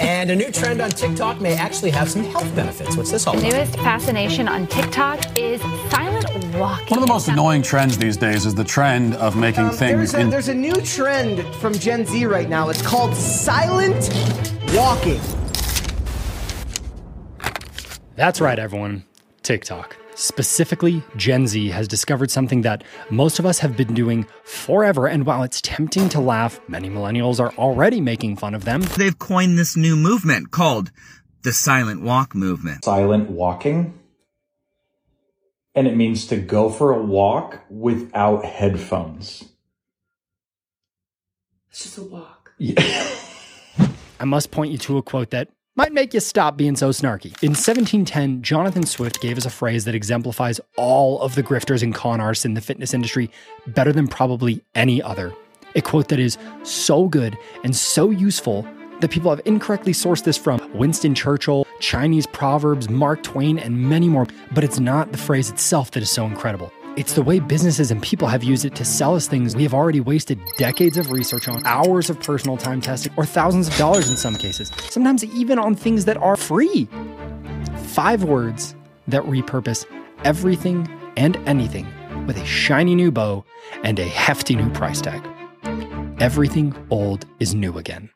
And a new trend on TikTok may actually have some health benefits. What's this all about? The newest fascination on TikTok is silent walking. One of the most annoying trends these days is the trend of making Um, things there's, a, in. there's a new trend from Gen Z right now. It's called silent walking. That's right, everyone. TikTok. Specifically, Gen Z has discovered something that most of us have been doing forever, and while it's tempting to laugh, many millennials are already making fun of them. They've coined this new movement called the silent walk movement. silent walking. And it means to go for a walk without headphones. It's just a walk. I must point you to a quote that might make you stop being so snarky. In 1710, Jonathan Swift gave us a phrase that exemplifies all of the grifters and con artists in the fitness industry better than probably any other. A quote that is so good and so useful that people have incorrectly sourced this from Winston Churchill, Chinese proverbs, Mark Twain, and many more. But it's not the phrase itself that is so incredible. It's the way businesses and people have used it to sell us things we have already wasted decades of research on, hours of personal time testing, or thousands of dollars in some cases, sometimes even on things that are free. Five words that repurpose everything and anything with a shiny new bow and a hefty new price tag. Everything old is new again.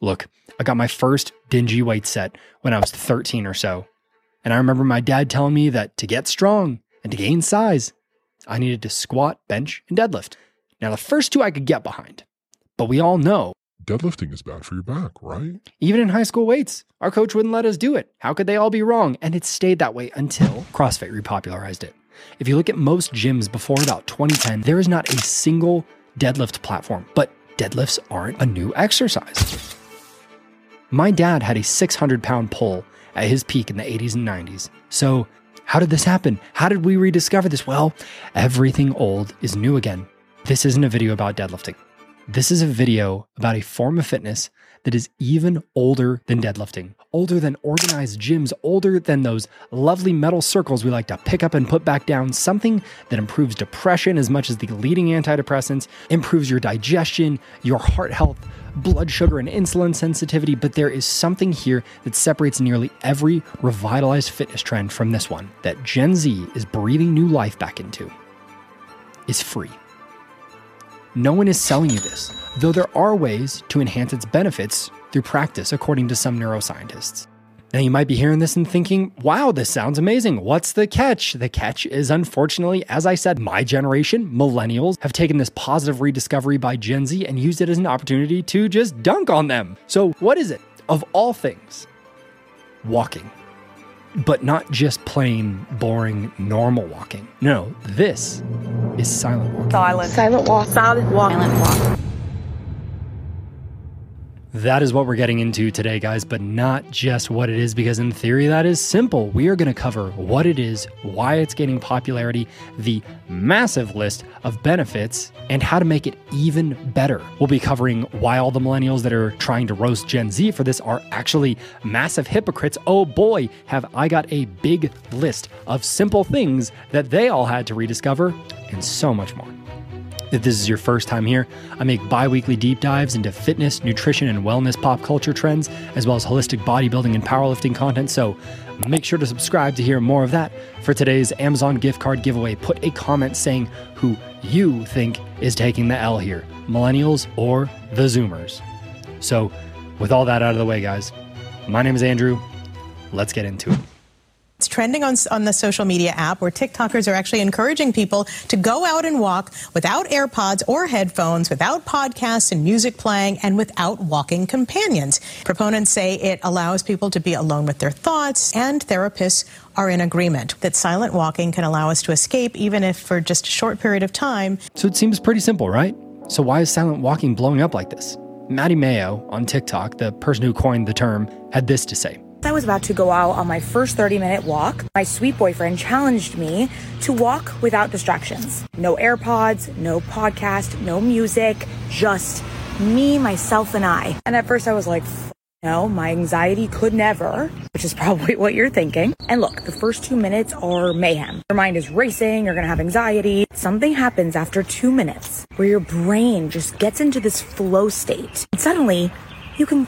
Look, I got my first dingy weight set when I was 13 or so. And I remember my dad telling me that to get strong and to gain size, I needed to squat, bench, and deadlift. Now, the first two I could get behind. But we all know, Deadlifting is bad for your back, right? even in high school weights, our coach wouldn't let us do it. How could they all be wrong? And it stayed that way until CrossFit repopularized it. If you look at most gyms before about 2010, there is not a single deadlift platform, but deadlifts aren't a new exercise. My dad had a 600 pound pull at his peak in the 80s and 90s. So, how did this happen? How did we rediscover this? Well, everything old is new again. This isn't a video about deadlifting. This is a video about a form of fitness that is even older than deadlifting, older than organized gyms, older than those lovely metal circles we like to pick up and put back down, something that improves depression as much as the leading antidepressants, improves your digestion, your heart health, blood sugar, and insulin sensitivity. But there is something here that separates nearly every revitalized fitness trend from this one that Gen Z is breathing new life back into is free. No one is selling you this, though there are ways to enhance its benefits through practice, according to some neuroscientists. Now, you might be hearing this and thinking, wow, this sounds amazing. What's the catch? The catch is, unfortunately, as I said, my generation, millennials, have taken this positive rediscovery by Gen Z and used it as an opportunity to just dunk on them. So, what is it? Of all things, walking. But not just plain, boring, normal walking. No, this is silent walking. Silent. Silent walk. Silent walk. Silent walk. That is what we're getting into today, guys, but not just what it is, because in theory, that is simple. We are going to cover what it is, why it's gaining popularity, the massive list of benefits, and how to make it even better. We'll be covering why all the millennials that are trying to roast Gen Z for this are actually massive hypocrites. Oh boy, have I got a big list of simple things that they all had to rediscover, and so much more. If this is your first time here, I make bi weekly deep dives into fitness, nutrition, and wellness pop culture trends, as well as holistic bodybuilding and powerlifting content. So make sure to subscribe to hear more of that. For today's Amazon gift card giveaway, put a comment saying who you think is taking the L here millennials or the Zoomers. So, with all that out of the way, guys, my name is Andrew. Let's get into it. It's trending on, on the social media app where TikTokers are actually encouraging people to go out and walk without AirPods or headphones, without podcasts and music playing, and without walking companions. Proponents say it allows people to be alone with their thoughts, and therapists are in agreement that silent walking can allow us to escape, even if for just a short period of time. So it seems pretty simple, right? So why is silent walking blowing up like this? Mady Maio on TikTok, the person who coined the term, had this to say. I was about to go out on my first 30 minute walk. My sweet boyfriend challenged me to walk without distractions. No AirPods, no podcast, no music, just me, myself, and I. And at first I was like, no, my anxiety could never, which is probably what you're thinking. And look, the first two minutes are mayhem. Your mind is racing, you're gonna have anxiety. Something happens after two minutes where your brain just gets into this flow state. And suddenly, you can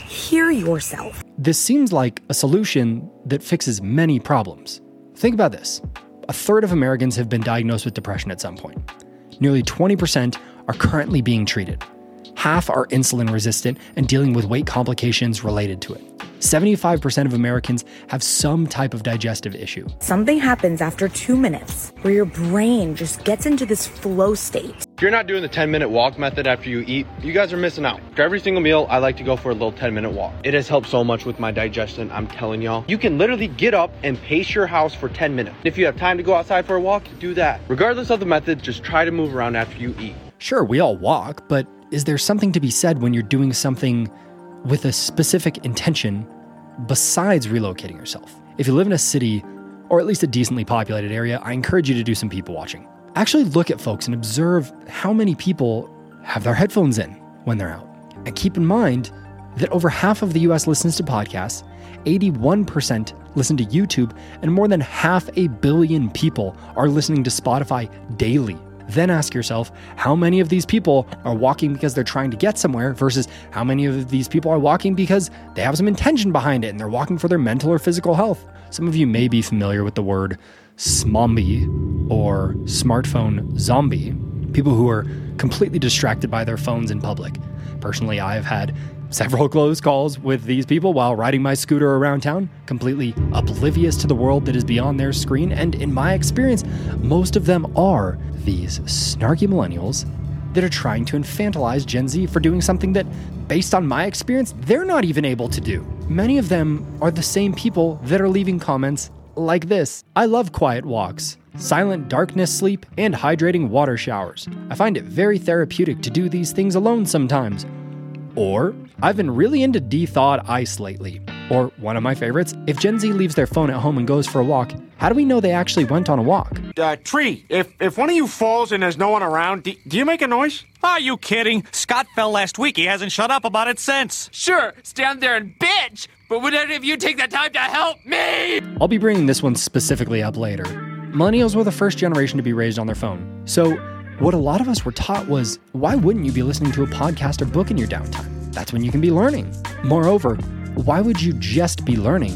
hear yourself. This seems like a solution that fixes many problems. Think about this a third of Americans have been diagnosed with depression at some point. Nearly 20% are currently being treated. Half are insulin resistant and dealing with weight complications related to it. 75% of Americans have some type of digestive issue. Something happens after two minutes where your brain just gets into this flow state. If you're not doing the 10 minute walk method after you eat, you guys are missing out. For every single meal, I like to go for a little 10 minute walk. It has helped so much with my digestion, I'm telling y'all. You can literally get up and pace your house for 10 minutes. If you have time to go outside for a walk, do that. Regardless of the method, just try to move around after you eat. Sure, we all walk, but is there something to be said when you're doing something with a specific intention besides relocating yourself? If you live in a city, or at least a decently populated area, I encourage you to do some people watching. Actually, look at folks and observe how many people have their headphones in when they're out. And keep in mind that over half of the US listens to podcasts, 81% listen to YouTube, and more than half a billion people are listening to Spotify daily. Then ask yourself how many of these people are walking because they're trying to get somewhere versus how many of these people are walking because they have some intention behind it and they're walking for their mental or physical health. Some of you may be familiar with the word smombie or smartphone zombie, people who are completely distracted by their phones in public. Personally, I have had several close calls with these people while riding my scooter around town, completely oblivious to the world that is beyond their screen. And in my experience, most of them are these snarky millennials that are trying to infantilize Gen Z for doing something that, based on my experience, they're not even able to do. Many of them are the same people that are leaving comments like this I love quiet walks. Silent darkness sleep, and hydrating water showers. I find it very therapeutic to do these things alone sometimes. Or, I've been really into de-thawed ice lately. Or, one of my favorites, if Gen Z leaves their phone at home and goes for a walk, how do we know they actually went on a walk? Uh, tree, if, if one of you falls and there's no one around, do, do you make a noise? Are you kidding? Scott fell last week. He hasn't shut up about it since. Sure, stand there and bitch, but would any of you take the time to help me? I'll be bringing this one specifically up later. Millennials were the first generation to be raised on their phone. So, what a lot of us were taught was why wouldn't you be listening to a podcast or book in your downtime? That's when you can be learning. Moreover, why would you just be learning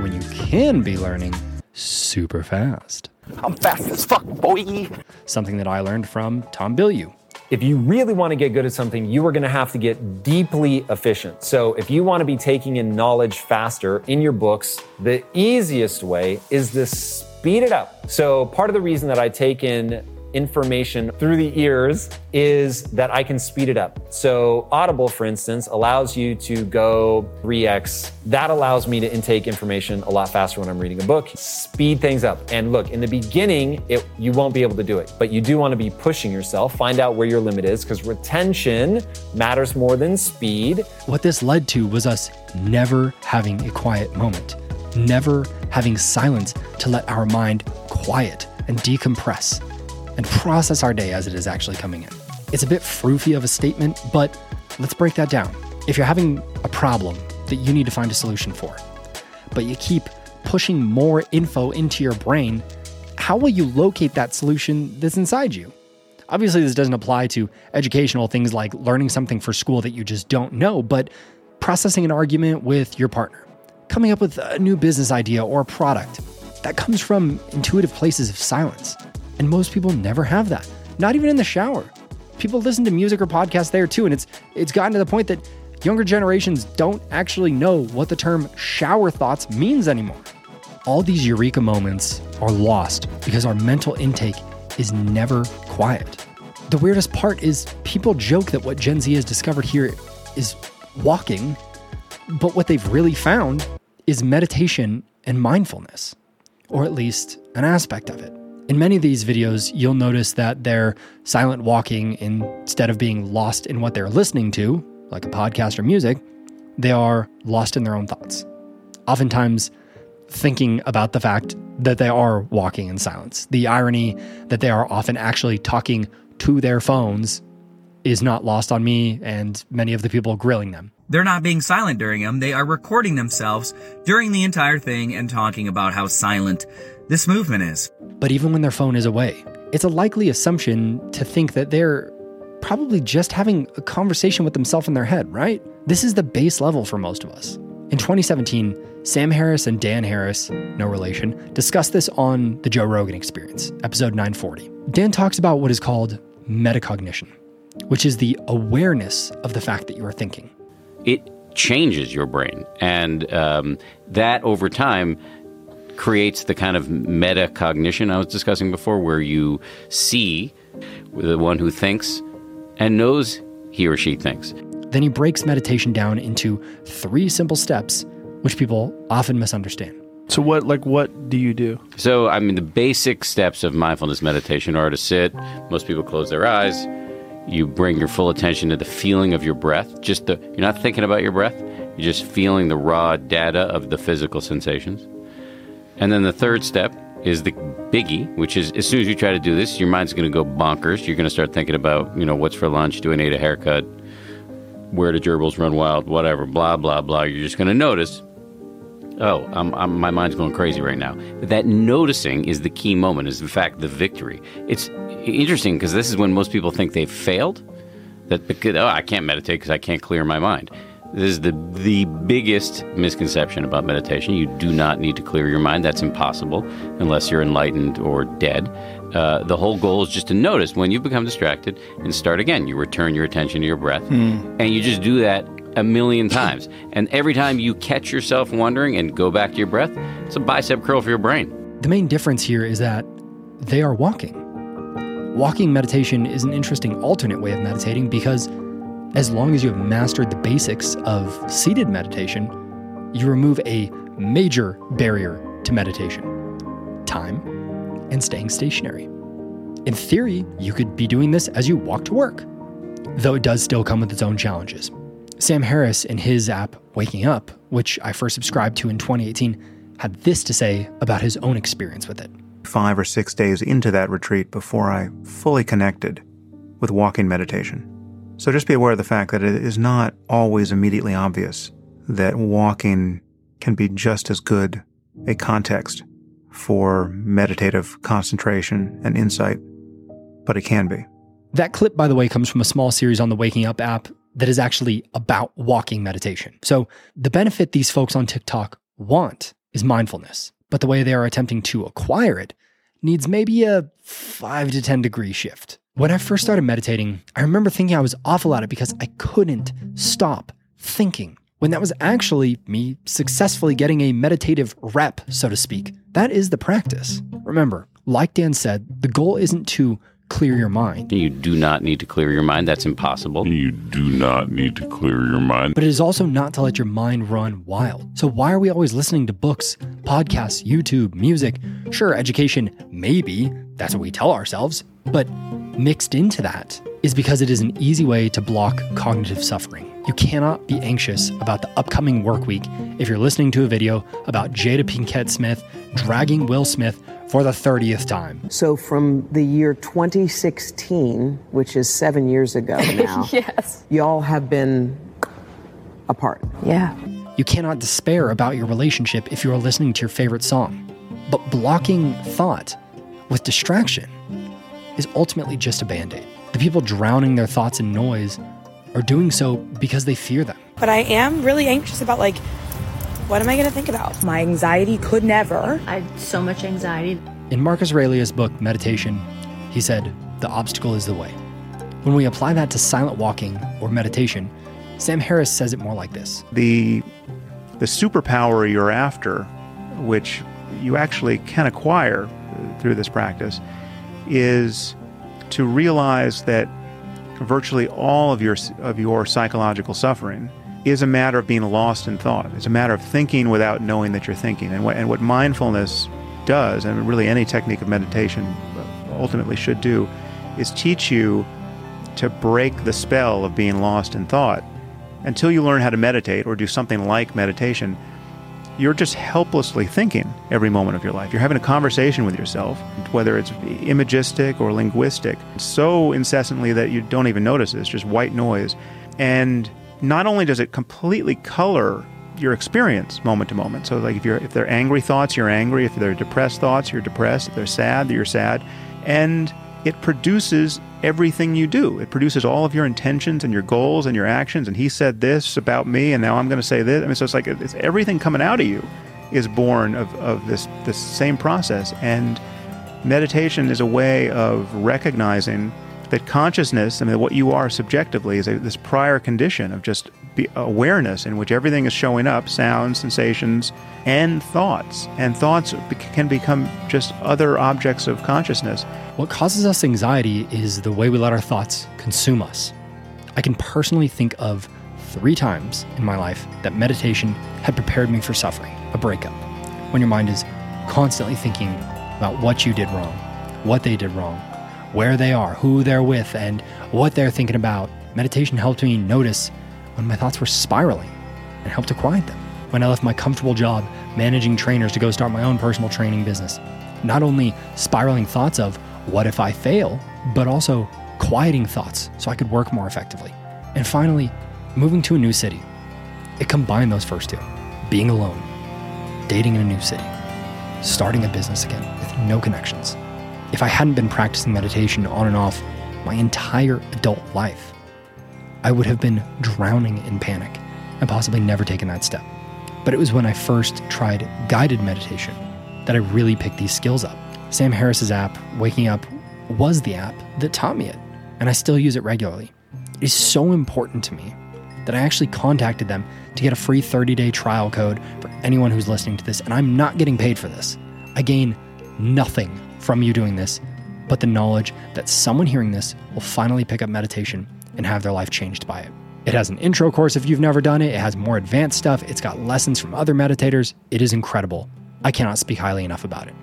when you can be learning super fast? I'm fast as fuck, boy. Something that I learned from Tom Bilyeu. If you really want to get good at something, you are going to have to get deeply efficient. So, if you want to be taking in knowledge faster in your books, the easiest way is to speed it up. So, part of the reason that I take in information through the ears is that I can speed it up. So, Audible, for instance, allows you to go 3x. That allows me to intake information a lot faster when I'm reading a book, speed things up. And look, in the beginning, it, you won't be able to do it, but you do want to be pushing yourself, find out where your limit is, because retention matters more than speed. What this led to was us never having a quiet moment, never having silence to let our mind quiet and decompress and process our day as it is actually coming in. It's a bit froofy of a statement, but let's break that down. If you're having a problem that you need to find a solution for, but you keep pushing more info into your brain, how will you locate that solution that's inside you? Obviously, this doesn't apply to educational things like learning something for school that you just don't know, but processing an argument with your partner, coming up with a new business idea or product, that comes from intuitive places of silence. And most people never have that, not even in the shower. People listen to music or podcasts there too, and it's it's gotten to the point that younger generations don't actually know what the term shower thoughts means anymore. All these eureka moments are lost because our mental intake is never quiet. The weirdest part is people joke that what Gen Z has discovered here is walking, but what they've really found is meditation and mindfulness, or at least an aspect of it. In many of these videos, you'll notice that they're silent walking instead of being lost in what they're listening to, like a podcast or music, they are lost in their own thoughts. Oftentimes, thinking about the fact that they are walking in silence. The irony that they are often actually talking to their phones is not lost on me and many of the people grilling them. They're not being silent during them. They are recording themselves during the entire thing and talking about how silent this movement is. But even when their phone is away, it's a likely assumption to think that they're probably just having a conversation with themselves in their head, right? This is the base level for most of us. In 2017, Sam Harris and Dan Harris, no relation, discussed this on the Joe Rogan Experience, episode 940. Dan talks about what is called metacognition, which is the awareness of the fact that you are thinking. It changes your brain, and um, that over time creates the kind of metacognition I was discussing before, where you see the one who thinks and knows he or she thinks. Then he breaks meditation down into three simple steps, which people often misunderstand. So what like what do you do? So I mean the basic steps of mindfulness meditation are to sit, most people close their eyes, you bring your full attention to the feeling of your breath. Just the you're not thinking about your breath, you're just feeling the raw data of the physical sensations. And then the third step is the biggie, which is as soon as you try to do this, your mind's going to go bonkers. You're going to start thinking about, you know, what's for lunch, do I need a haircut, where do gerbils run wild, whatever, blah, blah, blah. You're just going to notice, oh, I'm, I'm, my mind's going crazy right now. That noticing is the key moment, is in fact the victory. It's interesting because this is when most people think they've failed. That because, oh, I can't meditate because I can't clear my mind. This is the the biggest misconception about meditation. You do not need to clear your mind. That's impossible unless you're enlightened or dead. Uh, the whole goal is just to notice when you become distracted and start again. You return your attention to your breath, Hmm. and you just do that a million times. And every time you catch yourself wondering and go back to your breath, it's a bicep curl for your brain. The main difference here is that they are walking. Walking meditation is an interesting alternate way of meditating because as long as you have mastered the basics of seated meditation, you remove a major barrier to meditation time and staying stationary. In theory, you could be doing this as you walk to work, though it does still come with its own challenges. Sam Harris, in his app Waking Up, which I first subscribed to in 2018, had this to say about his own experience with it. Five or six days into that retreat before I fully connected with walking meditation. So just be aware of the fact that it is not always immediately obvious that walking can be just as good a context for meditative concentration and insight, but it can be. That clip, by the way, comes from a small series on the Waking Up app that is actually about walking meditation. So the benefit these folks on TikTok want is mindfulness, but the way they are attempting to acquire it needs maybe a five to 10 degree shift. When I first started meditating, I remember thinking I was awful at it because I couldn't stop thinking. When that was actually me successfully getting a meditative rep, so to speak. That is the practice. Remember, like Dan said, the goal isn't to clear your mind. You do not need to clear your mind. That's impossible. You do not need to clear your mind. But it is also not to let your mind run wild. So, why are we always listening to books, podcasts, YouTube, music? Sure, education, maybe. That's what we tell ourselves. But mixed into that is because it is an easy way to block cognitive suffering. You cannot be anxious about the upcoming work week if you're listening to a video about Jada Pinkett Smith dragging Will Smith for the 30th time. So from the year 2016, which is seven years ago now, yes. y'all have been apart. Yeah. You cannot despair about your relationship if you are listening to your favorite song. But blocking thought with distraction is ultimately just a band aid. The people drowning their thoughts in noise are doing so because they fear them. But I am really anxious about like, what am I going to think about? My anxiety could never. I had so much anxiety. In Marcus Aurelius' book, Meditation, he said, The obstacle is the way. When we apply that to silent walking or meditation, Sam Harris says it more like this The, the superpower you're after, which you actually can acquire through this practice, is to realize that virtually all of your of your psychological suffering is a matter of being lost in thought. It's a matter of thinking without knowing that you're thinking. And what and what mindfulness does, and really any technique of meditation ultimately should do, is teach you to break the spell of being lost in thought. Until you learn how to meditate or do something like meditation, you're just helplessly thinking every moment of your life. You're having a conversation with yourself, whether it's imagistic or linguistic, so incessantly that you don't even notice it. It's just white noise. And not only does it completely color your experience moment to moment. So like if you're if they're angry thoughts, you're angry. If they're depressed thoughts, you're depressed. If they're sad, you're sad. And it produces everything you do. It produces all of your intentions and your goals and your actions. And he said this about me, and now I'm going to say this. I mean, so it's like it's everything coming out of you is born of, of this this same process. And meditation is a way of recognizing that consciousness, I mean, what you are subjectively, is a, this prior condition of just awareness in which everything is showing up sounds, sensations, and thoughts. And thoughts can become just other objects of consciousness. What causes us anxiety is the way we let our thoughts consume us. I can personally think of three times in my life that meditation had prepared me for suffering, a breakup, when your mind is constantly thinking about what you did wrong, what they did wrong, where they are, who they're with, and what they're thinking about. Meditation helped me notice when my thoughts were spiraling and helped to quiet them. When I left my comfortable job managing trainers to go start my own personal training business, not only spiraling thoughts of what if I fail, but also quieting thoughts so I could work more effectively. And finally, moving to a new city. It combined those first two being alone, dating in a new city, starting a business again with no connections. If I hadn't been practicing meditation on and off my entire adult life, I would have been drowning in panic and possibly never taken that step. But it was when I first tried guided meditation that I really picked these skills up. Sam Harris's app, Waking Up, was the app that taught me it, and I still use it regularly. It is so important to me that I actually contacted them to get a free 30 day trial code for anyone who's listening to this, and I'm not getting paid for this. I gain nothing from you doing this, but the knowledge that someone hearing this will finally pick up meditation and have their life changed by it. It has an intro course if you've never done it, it has more advanced stuff, it's got lessons from other meditators. It is incredible. I cannot speak highly enough about it.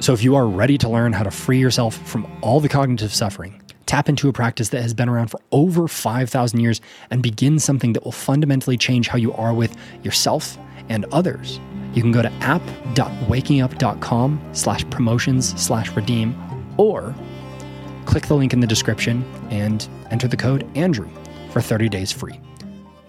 So, if you are ready to learn how to free yourself from all the cognitive suffering, tap into a practice that has been around for over 5,000 years and begin something that will fundamentally change how you are with yourself and others, you can go to app.wakingup.com slash promotions slash redeem or click the link in the description and enter the code Andrew for 30 days free.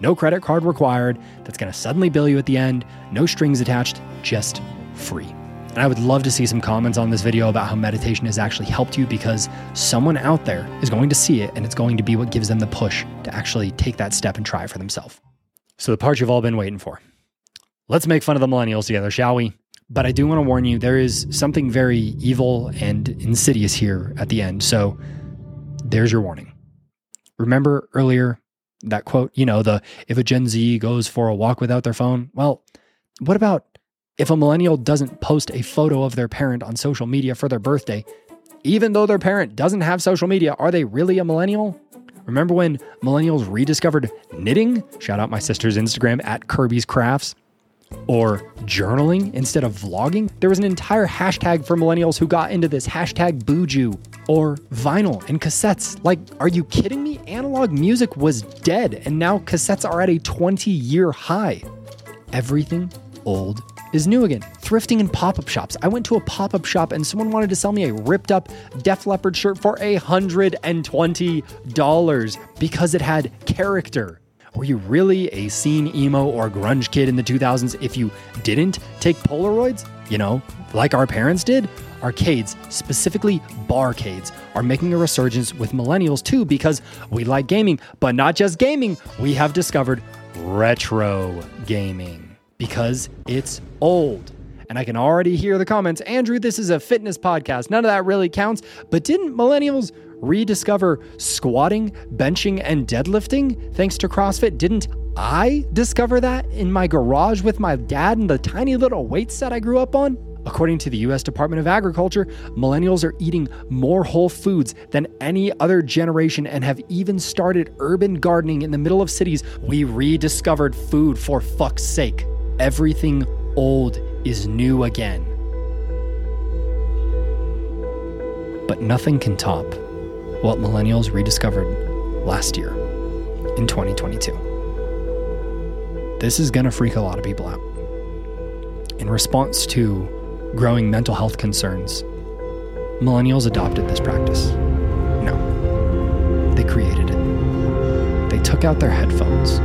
No credit card required. That's going to suddenly bill you at the end. No strings attached, just free. And I would love to see some comments on this video about how meditation has actually helped you because someone out there is going to see it and it's going to be what gives them the push to actually take that step and try it for themselves. So, the part you've all been waiting for. Let's make fun of the millennials together, shall we? But I do want to warn you there is something very evil and insidious here at the end. So there's your warning. Remember earlier that quote, you know, the if a Gen Z goes for a walk without their phone? Well, what about if a millennial doesn't post a photo of their parent on social media for their birthday, even though their parent doesn't have social media, are they really a millennial? Remember when millennials rediscovered knitting? Shout out my sister's Instagram at Kirby's Crafts or journaling instead of vlogging. There was an entire hashtag for millennials who got into this hashtag BuJo or vinyl and cassettes. Like, are you kidding me? Analog music was dead, and now cassettes are at a 20 year high. Everything old is new again. Thrifting in pop up shops. I went to a pop up shop and someone wanted to sell me a ripped up Def Leppard shirt for $120 because it had character. Were you really a scene emo or grunge kid in the 2000s if you didn't take Polaroids? You know, like our parents did? Arcades, specifically barcades, are making a resurgence with millennials too because we like gaming, but not just gaming. We have discovered retro gaming because it's old. And I can already hear the comments Andrew, this is a fitness podcast. None of that really counts. But didn't millennials rediscover squatting, benching, and deadlifting thanks to CrossFit? Didn't I discover that in my garage with my dad and the tiny little weight set I grew up on? According to the US Department of Agriculture, millennials are eating more whole foods than any other generation and have even started urban gardening in the middle of cities. We rediscovered food for fuck's sake. Everything old is new again. But nothing can top what millennials rediscovered last year in 2022. This is going to freak a lot of people out. In response to growing mental health concerns, millennials adopted this practice. No, they created it. They took out their headphones,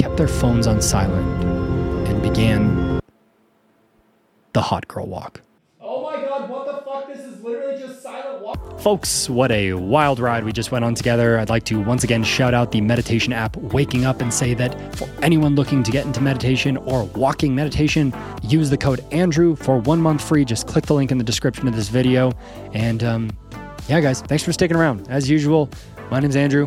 kept their phones on silent, and began the hot girl walk. Oh my god, what the fuck? This is literally just silent walk. Folks, what a wild ride we just went on together. I'd like to once again shout out the meditation app Waking Up and say that for anyone looking to get into meditation or walking meditation, use the code Andrew for one month free. Just click the link in the description of this video. And um, yeah, guys, thanks for sticking around. As usual, my name's Andrew.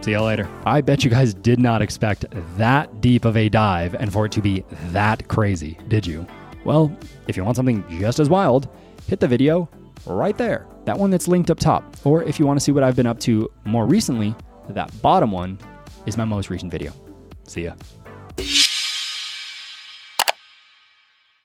See y'all later. I bet you guys did not expect that deep of a dive and for it to be that crazy, did you? Well, if you want something just as wild, hit the video right there. That one that's linked up top. Or if you want to see what I've been up to more recently, that bottom one is my most recent video. See ya.